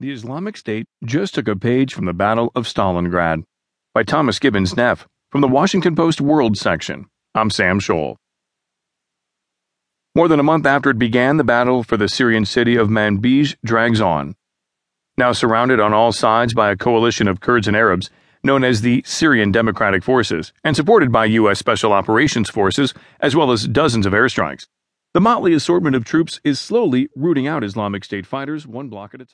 The Islamic State just took a page from the Battle of Stalingrad by Thomas Gibbons Neff from the Washington Post World section. I'm Sam Scholl. More than a month after it began, the battle for the Syrian city of Manbij drags on. Now surrounded on all sides by a coalition of Kurds and Arabs known as the Syrian Democratic Forces and supported by U.S. Special Operations Forces as well as dozens of airstrikes. The motley assortment of troops is slowly rooting out Islamic State fighters one block at a time.